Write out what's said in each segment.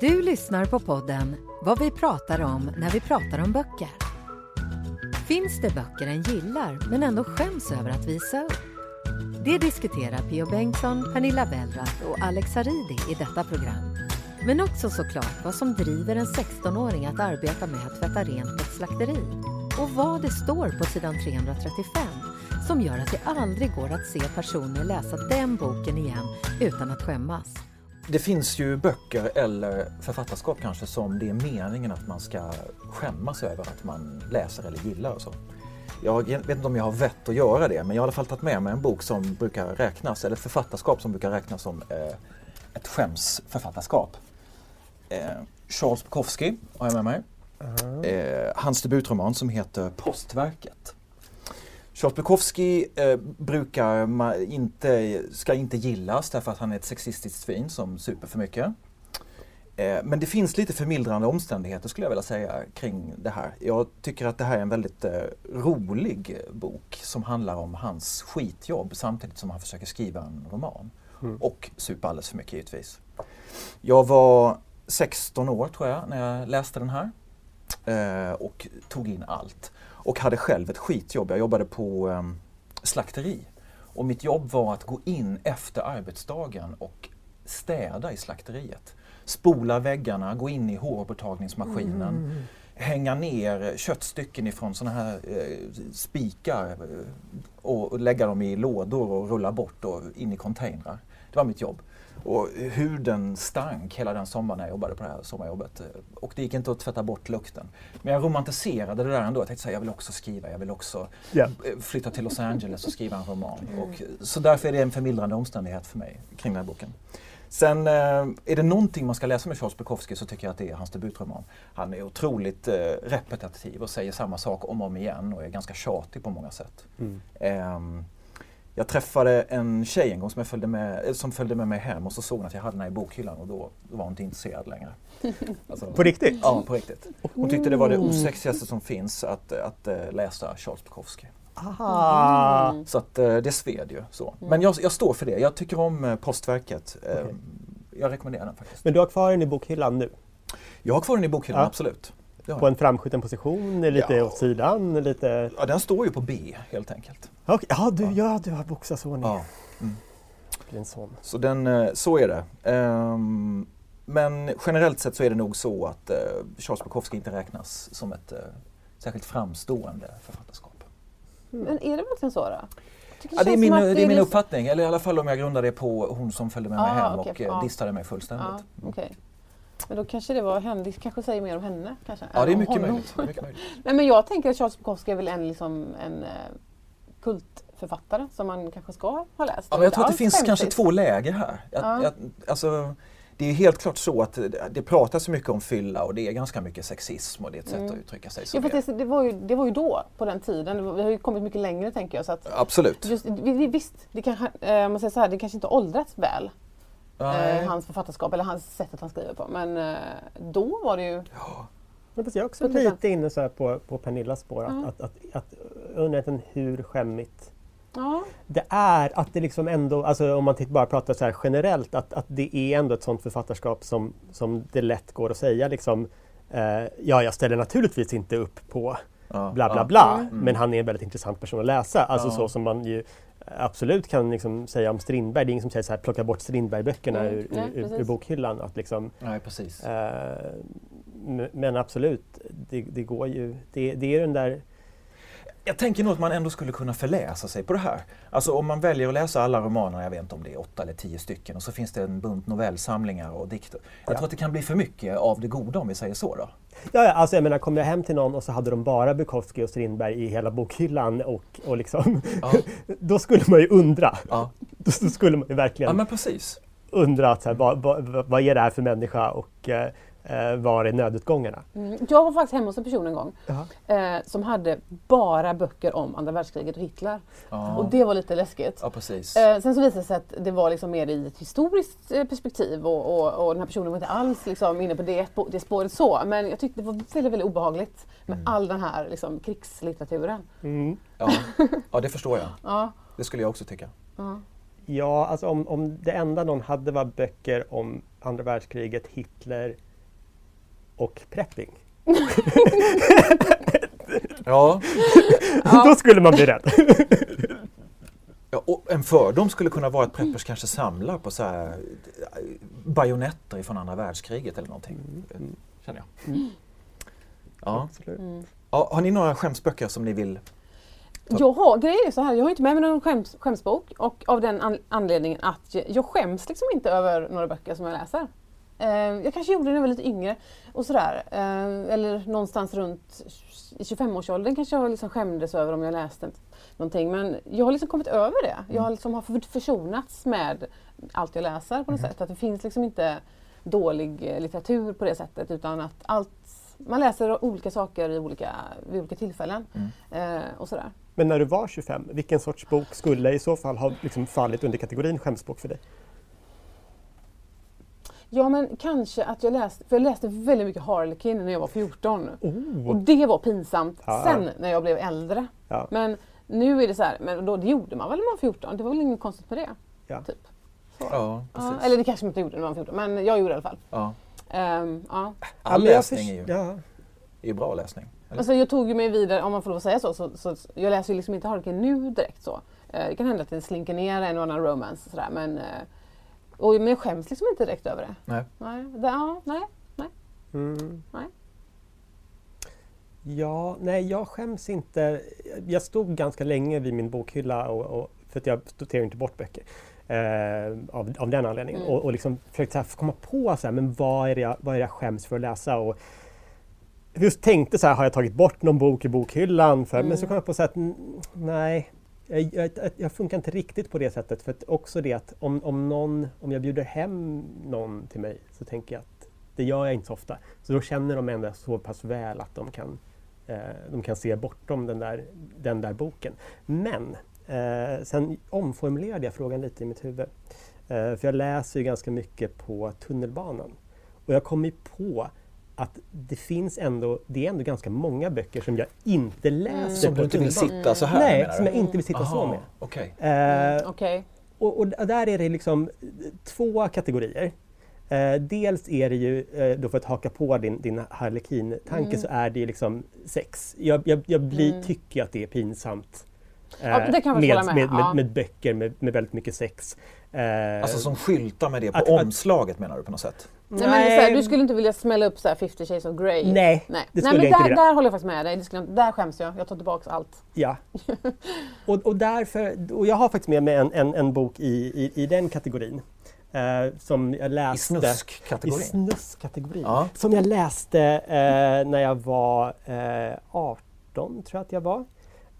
Du lyssnar på podden Vad vi pratar om när vi pratar om böcker. Finns det böcker en gillar men ändå skäms över att visa upp? Det diskuterar Pio Bengtsson, Pernilla Wellrath och Alex Aridi i detta program. Men också såklart vad som driver en 16-åring att arbeta med att tvätta rent på ett slakteri och vad det står på sidan 335 som gör att det aldrig går att se personer läsa den boken igen utan att skämmas. Det finns ju böcker eller författarskap kanske som det är meningen att man ska skämmas över att man läser eller gillar och så. Jag vet inte om jag har vett att göra det, men jag har i alla fall tagit med mig en bok som brukar räknas, eller författarskap som brukar räknas som eh, ett skämsförfattarskap. Eh, Charles Bukowski har jag med mig. Eh, hans debutroman som heter Postverket. Charles Bukowski eh, brukar ma- inte, ska inte gillas därför att han är ett sexistiskt svin som super för mycket. Eh, men det finns lite förmildrande omständigheter skulle jag vilja säga kring det här. Jag tycker att det här är en väldigt eh, rolig bok som handlar om hans skitjobb samtidigt som han försöker skriva en roman. Och supa alldeles för mycket givetvis. Jag var 16 år tror jag när jag läste den här eh, och tog in allt. Och hade själv ett skitjobb. Jag jobbade på eh, slakteri. Och mitt jobb var att gå in efter arbetsdagen och städa i slakteriet. Spola väggarna, gå in i hårborttagningsmaskinen, hänga ner köttstycken ifrån sådana här eh, spikar eh, och, och lägga dem i lådor och rulla bort och in i containrar. Det var mitt jobb. Och huden stank hela den sommaren när jag jobbade på det här sommarjobbet. Och det gick inte att tvätta bort lukten. Men jag romantiserade det där ändå. Jag tänkte säga, jag vill också skriva, jag vill också eh, flytta till Los Angeles och skriva en roman. Och, så därför är det en förmildrande omständighet för mig kring den här boken. Sen eh, är det någonting man ska läsa med Charles Bukowski så tycker jag att det är hans debutroman. Han är otroligt eh, repetitiv och säger samma sak om och om igen och är ganska tjatig på många sätt. Ehm, jag träffade en tjej en gång som, jag följde med, eh, som följde med mig hem och så såg hon att jag hade den här i bokhyllan och då var hon inte intresserad längre. Alltså, På riktigt? Ja, på riktigt. Hon tyckte det var det osexigaste som finns att, att eh, läsa Charles Bukowski. Aha! Så att eh, det sved ju så. Men jag, jag står för det. Jag tycker om Postverket. Okej. Jag rekommenderar den faktiskt. Men du har kvar den i bokhyllan nu? Jag har kvar den i bokhyllan, Ja. absolut. Har På en framskjuten position, lite Ja. åt sidan, lite... Ja, den står ju på B helt enkelt. Okej, Ja, du, ja, du har boxasordning. Ja. Det blir en sån. Så, den, eh, så är det. Ehm, men generellt sett så är det nog så att eh, Charles Bukowski inte räknas som ett eh, särskilt framstående författarskap. Men är det verkligen så då? Ja, det, är min, det är min uppfattning, eller i alla fall om jag grundar det på hon som följde med mig Ah, hem okej, och ja. distade mig fullständigt. Ja, okej. Men då kanske det var henne, det kanske säger mer om henne. Kanske, Ja, det är mycket möjligt. Det är mycket möjligt. Nej, men jag tänker att Charles Bukowski är väl en, liksom, en eh, kultförfattare som man kanske ska ha läst. Ja, men jag tror att det finns skämtigt. kanske två läger här. Jag, Ja. jag, alltså, det är helt klart så att det, pratas så mycket om fylla och det är ganska mycket sexism och det är ett sätt att uttrycka sig. Ja, som det, det, var ju, det var ju då, på den tiden. Vi har ju kommit mycket längre tänker jag. Så att Absolut. just, vi, vi, visst, det, kanske, eh, man säger så här, det kanske inte åldrats väl. Eh, hans författarskap eller hans sätt att han skriver på. Men eh, då var det ju... Men fast jag är också lite inne så här på, på Pernillas spår. Att, Ja. att, att, att undra lite hur skämmigt Ja, det är. Att det liksom ändå, alltså om man titt- bara pratar så här generellt, att, att det är ändå ett sånt författarskap som, som det lätt går att säga liksom eh, Ja, jag ställer naturligtvis inte upp på Ja, bla bla bla, men han är en väldigt intressant person att läsa. Alltså Ja. så som man ju absolut kan liksom säga om Strindberg. Det är ingen som säger så här, plocka bort Strindberg-böckerna Mm, ur, nej, ur, ur, bokhyllan. Att liksom, Nej, precis. eh, men absolut, det, det går ju. Det, det är den där Jag tänker nog att man ändå skulle kunna förläsa sig på det här. Alltså om man väljer att läsa alla romaner, jag vet inte om det är åtta eller tio stycken, och så finns det en bunt novellsamlingar och dikter. Jag Ja. tror att det kan bli för mycket av det goda om vi säger så då. Ja, ja, alltså jag menar, kom jag hem till någon och så hade de bara Bukowski och Strindberg i hela bokhyllan och, och liksom, Ja. då skulle man ju undra. Ja, Då, då skulle man ju verkligen ja men precis. undra att, så här, vad, vad, vad är det här för människa och eh, eh, var är nödutgångarna? Mm. Jag var faktiskt hemma hos en person en gång eh, som hade bara böcker om andra världskriget och Hitler. Ja, Och det var lite läskigt. ja precis. Eh, sen så visade det sig att det var liksom mer i ett historiskt eh, perspektiv och, och, och den här personen var inte alls liksom inne på det, på det spåret så. Men jag tyckte det var väldigt, väldigt obehagligt med all den här liksom, krigslitteraturen. Mm. Ja, ja, det förstår jag. Ja, Det skulle jag också tycka. ja. Ja, alltså om, om det enda någon hade var böcker om andra världskriget, Hitler och prepping. Ja, Då skulle man bli rädd. Ja, och en fördom skulle kunna vara att preppers kanske samlar på så här eh, bajonetter från andra världskriget eller någonting. Känner jag. Ja. Absolut. Ja, har ni några skämsböcker som ni vill? Jag har, grejen är så här, jag har inte med mig någon skäms, skämsbok och av den an, anledningen att jag, jag skäms liksom inte över några böcker som jag läser. Eh, jag kanske gjorde det när jag var lite yngre och sådär. Eh, eller någonstans runt i 25-årsåldern kanske jag liksom skämdes över om jag läste någonting. Men jag har liksom kommit över det. Jag har liksom har för- försonats med allt jag läser på något sätt. Att det finns liksom inte dålig eh, litteratur på det sättet utan att allt man läser olika saker i olika, vid olika tillfällen. Eh, och sådär. Men när du var 25, vilken sorts bok skulle i så fall ha liksom fallit under kategorin skämsbok för dig? Ja men kanske att jag läste, för jag läste väldigt mycket Harlequin när jag var 14. Oh. Och det var pinsamt Ja. sen när jag blev äldre. Ja. Men nu är det så här, men då, det gjorde man väl när man var 14? Det var väl inget konstigt med det? Ja. Typ. Ja, eller det kanske man inte gjorde när man var 14, men jag gjorde det i alla fall. Ja. Ehm, ja. All läsning är ju, ja. är ju bra läsning. Eller? Alltså jag tog ju mig vidare, om man får lov att säga så, så, så jag läser ju liksom inte Harlequin nu direkt så. Eh, det kan hända att det slinker ner en och annan romance sådär men, eh, och, men jag skäms liksom inte direkt över det. Nej. Nej, det, ja, nej. Mm. Nej. Ja, nej jag skäms inte. Jag stod ganska länge vid min bokhylla och, och, för att jag sorterar inte bort böcker. Eh, av, av den anledningen. Mm. Och, och liksom försökte så här, komma på så här, men vad är, det jag, vad är det jag skäms för att läsa. Och just tänkte så här, har jag tagit bort någon bok i bokhyllan? För, Men så kom jag på så här, att mm, nej, jag, jag, jag funkar inte riktigt på det sättet. För att också det att om, om, någon, om jag bjuder hem någon till mig så tänker jag att det gör jag inte så ofta. Så då känner de ändå så pass väl att de kan, eh, de kan se bortom den där, den där boken. Men eh, sen omformulerade jag frågan lite i mitt huvud. Eh, för jag läser ju ganska mycket på tunnelbanan. Och jag kom ju på att det finns ändå, det är ändå ganska många böcker som jag inte läser Som du inte vill tunnelbanan. sitta så här Nej, som jag inte vill sitta så Aha, med. Okej. Eh, Okej. och, och där är det liksom två kategorier. Eh, dels är det ju, eh, då för att haka på din, din harlekin-tanke, så är det ju liksom sex. Jag, jag, jag blir, tycker att det är pinsamt. eh, Ja, det kan jag med, med. med, Ja. med böcker med, med väldigt mycket sex. Eh, Alltså som skyltar med det på Att- att- omslaget menar du på något sätt? Nej, men så här, du skulle inte vilja smälla upp så här 50 shades of Grey? Nej, Nej. det Nej skulle men jag inte där, vilja. där håller jag faktiskt med dig. Det skulle, jag- där skäms jag. Jag tar tillbaka allt. Ja. Och, och, därför, och jag har faktiskt med mig en, en, en bok i, i, i den kategorin. Eh, som jag I läste. I snuskkategorin? snusskategorin. Ja. Som jag läste eh, när jag var eh, 18, tror jag att jag var.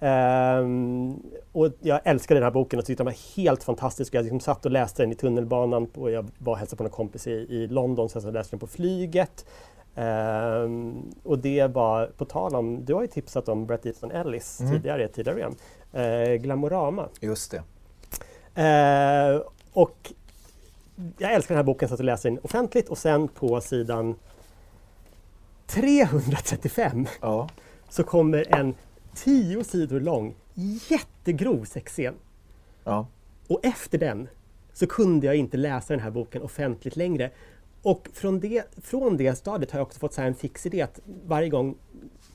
Ehm, och jag älskade den här boken och tyckte den var helt fantastisk. Jag liksom satt och läste den i tunnelbanan och jag var och hälsade på en kompis i, i London så jag läste den på flyget. Ehm, och det var, på tal om, du har ju tipsat om Bret Easton Ellis tidigare i ett tidigare program. Eh, Glamorama. Just det. Eh, och jag älskar den här boken så att jag läser den offentligt och sen på sidan 335 Ja. så kommer en tio sidor lång jättegrov sexscen. ja. Och efter den så kunde jag inte läsa den här boken offentligt längre. Och från det, från det stadiet har jag också fått så en fix idé att varje gång,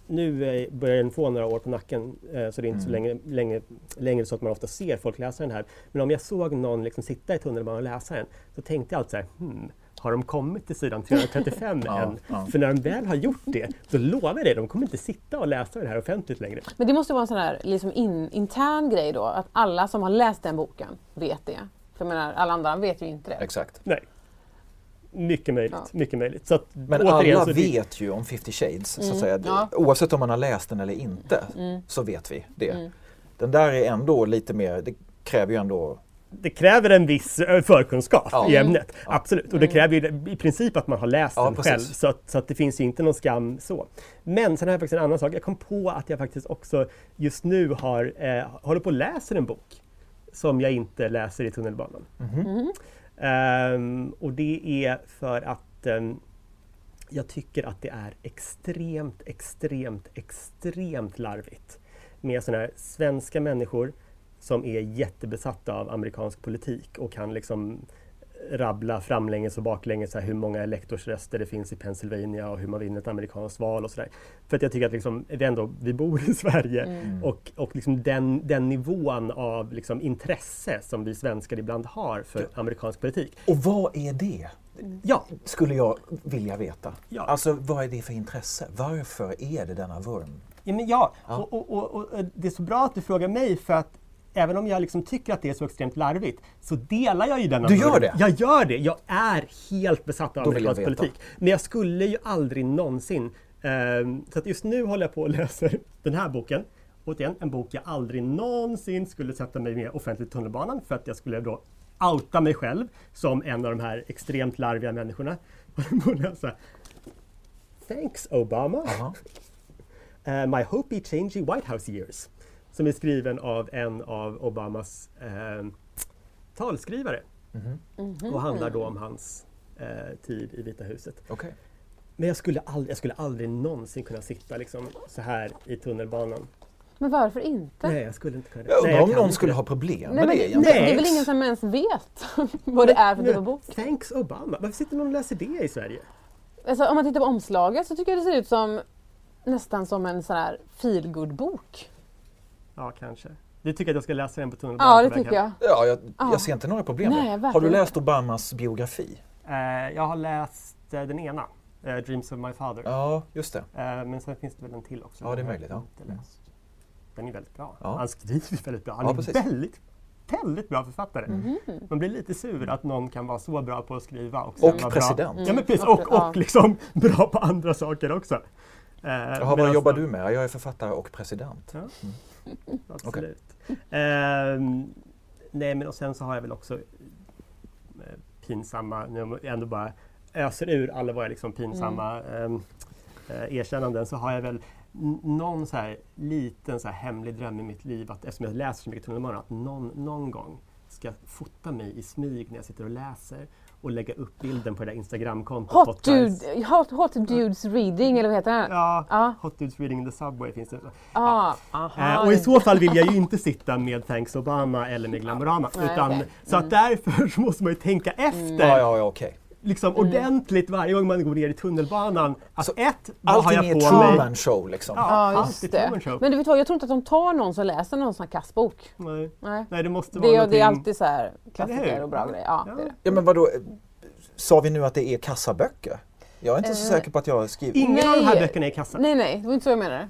nu eh, börjar den få några år på nacken eh, så det är inte så länge, länge, längre så att man ofta ser folk läsa den här. Men om jag såg någon liksom sitta i tunnelbanan och läsa den så tänkte jag alltid så här, hmm, har de kommit till sidan 335 Ja, än? ja. För när de väl har gjort det, då lovar jag dig, de kommer inte sitta och läsa det här offentligt längre. Men det måste vara en sån här liksom in, intern grej då, att alla som har läst den boken vet det. För jag menar, alla andra vet ju inte det. Exakt. Nej. Mycket möjligt. Ja. Mycket möjligt. Så att, Men återigen, alla så det- vet ju om 50 shades, så att säga. Ja. Oavsett om man har läst den eller inte, så vet vi det. Den där är ändå lite mer, det kräver ju ändå det kräver en viss eh, förkunskap Ja. i ämnet. Absolut. Och det kräver ju i princip att man har läst Ja, den precis. själv. Så att, så att det finns ju inte någon skam så. Men sen har jag faktiskt en annan sak. Jag kom på att jag faktiskt också just nu har, eh, håller på och läser en bok som jag inte läser i tunnelbanan. Ehm, och det är för att ehm, jag tycker att det är extremt, extremt, extremt larvigt med sådana här svenska människor som är jättebesatta av amerikansk politik och kan liksom rabbla framlänges och baklänges så här hur många elektorsröster det finns i Pennsylvania och hur man vinner ett amerikanskt val och sådär. För att jag tycker att liksom, vi, ändå, vi bor i Sverige och, och liksom den, den nivån av liksom intresse som vi svenskar ibland har för amerikansk politik. Och vad är det? Ja, Skulle jag vilja veta. Ja. Alltså vad är det för intresse? Varför är det denna vurm? Ja, men ja. Och, och, och, och eh, det är så bra att du frågar mig för att även om jag liksom tycker att det är så extremt larvigt så delar jag ju denna Du gör det? Jag gör det. Jag är helt besatt av Då amerikansk politik. Men jag skulle ju aldrig någonsin... ehm, så att just nu håller jag på och läser den här boken. Återigen, en bok jag aldrig någonsin skulle sätta mig med offentligt i tunnelbanan för att jag skulle då outa mig själv som en av de här extremt larviga människorna. Thanks Obama. Aha. Eh, My Hopi Changey White House Years. Som är skriven av en av Obamas eh, talskrivare. Och handlar då om hans eh, tid i Vita huset. Okej. Men jag skulle, aldrig, jag skulle aldrig någonsin kunna sitta liksom, så här i tunnelbanan. Men varför inte? Nej, jag skulle inte kunna det. Jag Nej, undrar om någon inte skulle ha problem Nej, med det det, egentligen. det är väl ingen som ens vet vad det är för typ av bok? Thanks Obama. Varför sitter någon och läser det i Sverige? Alltså, om man tittar på omslaget så tycker jag det ser ut som nästan som en sån här feelgood-bok. Ja, kanske. Du tycker att jag ska läsa den på tunnelbanan? Ja, det tycker jag. Ja, jag, Ja. jag ser inte några problem Nej. Har du läst Obamas biografi? Eh, jag har läst eh, den ena, eh, Dreams of my father. Ja, just det. Eh, men sen finns det väl en till också. Ja, det är möjligt, ja. inte läst. Den är väldigt bra. Ja. Han skriver väldigt bra. Han Ja, är precis. väldigt, väldigt bra författare. Mhm. Man blir lite sur att någon kan vara så bra på att skriva och, Och vara president. Bra. Ja, men precis. Mm, Och, och liksom bra på andra saker också. Eh, Jaha, vad jobbar du med? Jag är författare och president. Ja. Absolut. Ehm, nej, men och sen så har jag väl också eh, pinsamma, nu jag ändå bara öser ur alla våra liksom pinsamma ehm, eh, erkännanden så har jag väl någon så här liten så här hemlig dröm i mitt liv att eftersom jag läser så mycket tunnelbana att någon, någon gång ska fota mig i smyg när jag sitter och läser och lägga upp bilden på det där Instagramkontot. Hot, dude, hot, hot Dudes Reading, eller vad heter den? Ja, Ja. Hot Dudes Reading in the Subway finns det. Ah, Eh, aha. och i så fall vill jag ju inte sitta med Thanks Obama eller med Glamorama. Nej, utan, okej. Så att därför så måste man ju tänka efter Ja, ja, ja, okej. Liksom ordentligt varje gång man går ner i tunnelbanan. Alltså ett, vad har Allting jag är på mig? Truman show liksom. Ja, Ja, allt just är det. Show. Men du vet vad, jag tror inte att de tar någon som läser någon sån här kassbok. Nej. Nej. Nej, det måste Det, vara är- någonting... det är alltid så här klassiker och bra grejer. Ja, Ja. det är det. Ja, men vadå? Sa vi nu att det är kassaböcker? Jag är inte så Eh, säker på att jag har skrivit. Ingen av de här Nej. böckerna är i kassan. Nej, nej, det var inte så jag menade.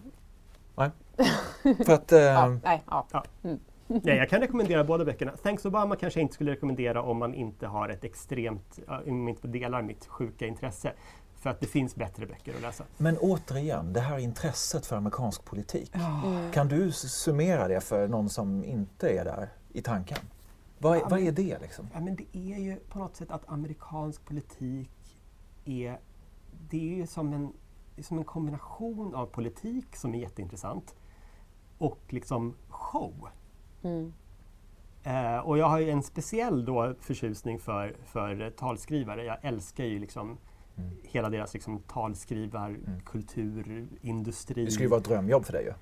För att, eh, Ja, nej, ja. Nej, jag kan rekommendera båda böckerna. Thanks Obama kanske jag inte skulle rekommendera om man inte har ett extremt, ja, om man inte delar mitt sjuka intresse. För att det finns bättre böcker att läsa. Men återigen, det här intresset för amerikansk politik. Mm. Kan du summera det för någon som inte är där i tanken? Vad, är- vad är det liksom? Ja, men det är ju på något sätt att amerikansk politik är, det är ju som en, som en kombination av politik som är jätteintressant och liksom show. Mm. Eh, och jag har ju en speciell då förtjusning för, för talskrivare. Jag älskar ju liksom hela deras liksom talskrivar, kultur, industri. Det skulle ju vara ett drömjobb för dig ju.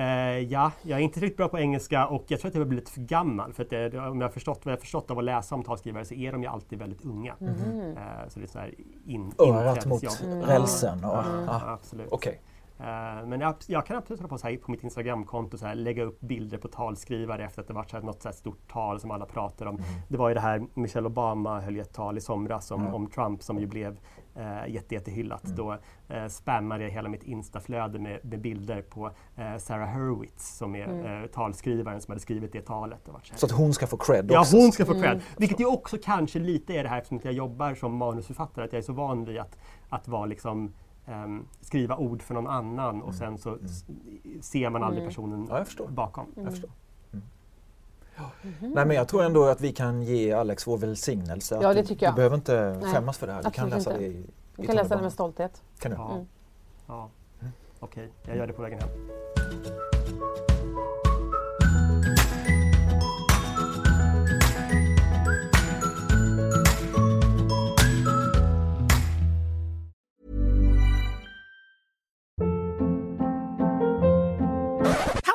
Eh, ja, jag är inte riktigt bra på engelska och jag tror att jag har blivit för gammal. För att det, om jag har förstått vad jag har förstått av att läsa om talskrivare så är de ju alltid väldigt unga. Mhm. Eh, så det är så här in, Örat mot inträdesjobb. rälsen. Och, Ja, ah, absolut. Okej. Eh, men jag, jag, kan absolut hålla på så här, på mitt Instagramkonto så här, lägga upp bilder på talskrivare efter att det varit så här, något så här stort tal som alla pratar om. Mm. Det var ju det här Michelle Obama höll ett tal i somras om, mm. om Trump som ju blev eh, jätte, jättehyllat. Mm. Då eh, spammade jag hela mitt instaflöde med, med bilder på eh, Sarah Hurwitz som är mm. eh, talskrivaren som hade skrivit det talet. Och så, så att hon ska få cred Ja, hon ska få cred. Mm. Vilket ju också kanske lite är det här eftersom jag jobbar som manusförfattare, att jag är så van vid att, att vara liksom um, skriva ord för någon annan och mm. sen så mm. ser man aldrig mm. personen ja, jag bakom. Jag förstår. Ja. Mm. Nej, men jag tror ändå att vi kan ge Alex vår välsignelse. Ja, det tycker jag. Du behöver inte Nej, skämmas för det här. Du kan läsa inte. det i, Du kan läsa det med stolthet. Kan du? Ja. Mm. ja. Okej, okay. jag gör det på vägen hem.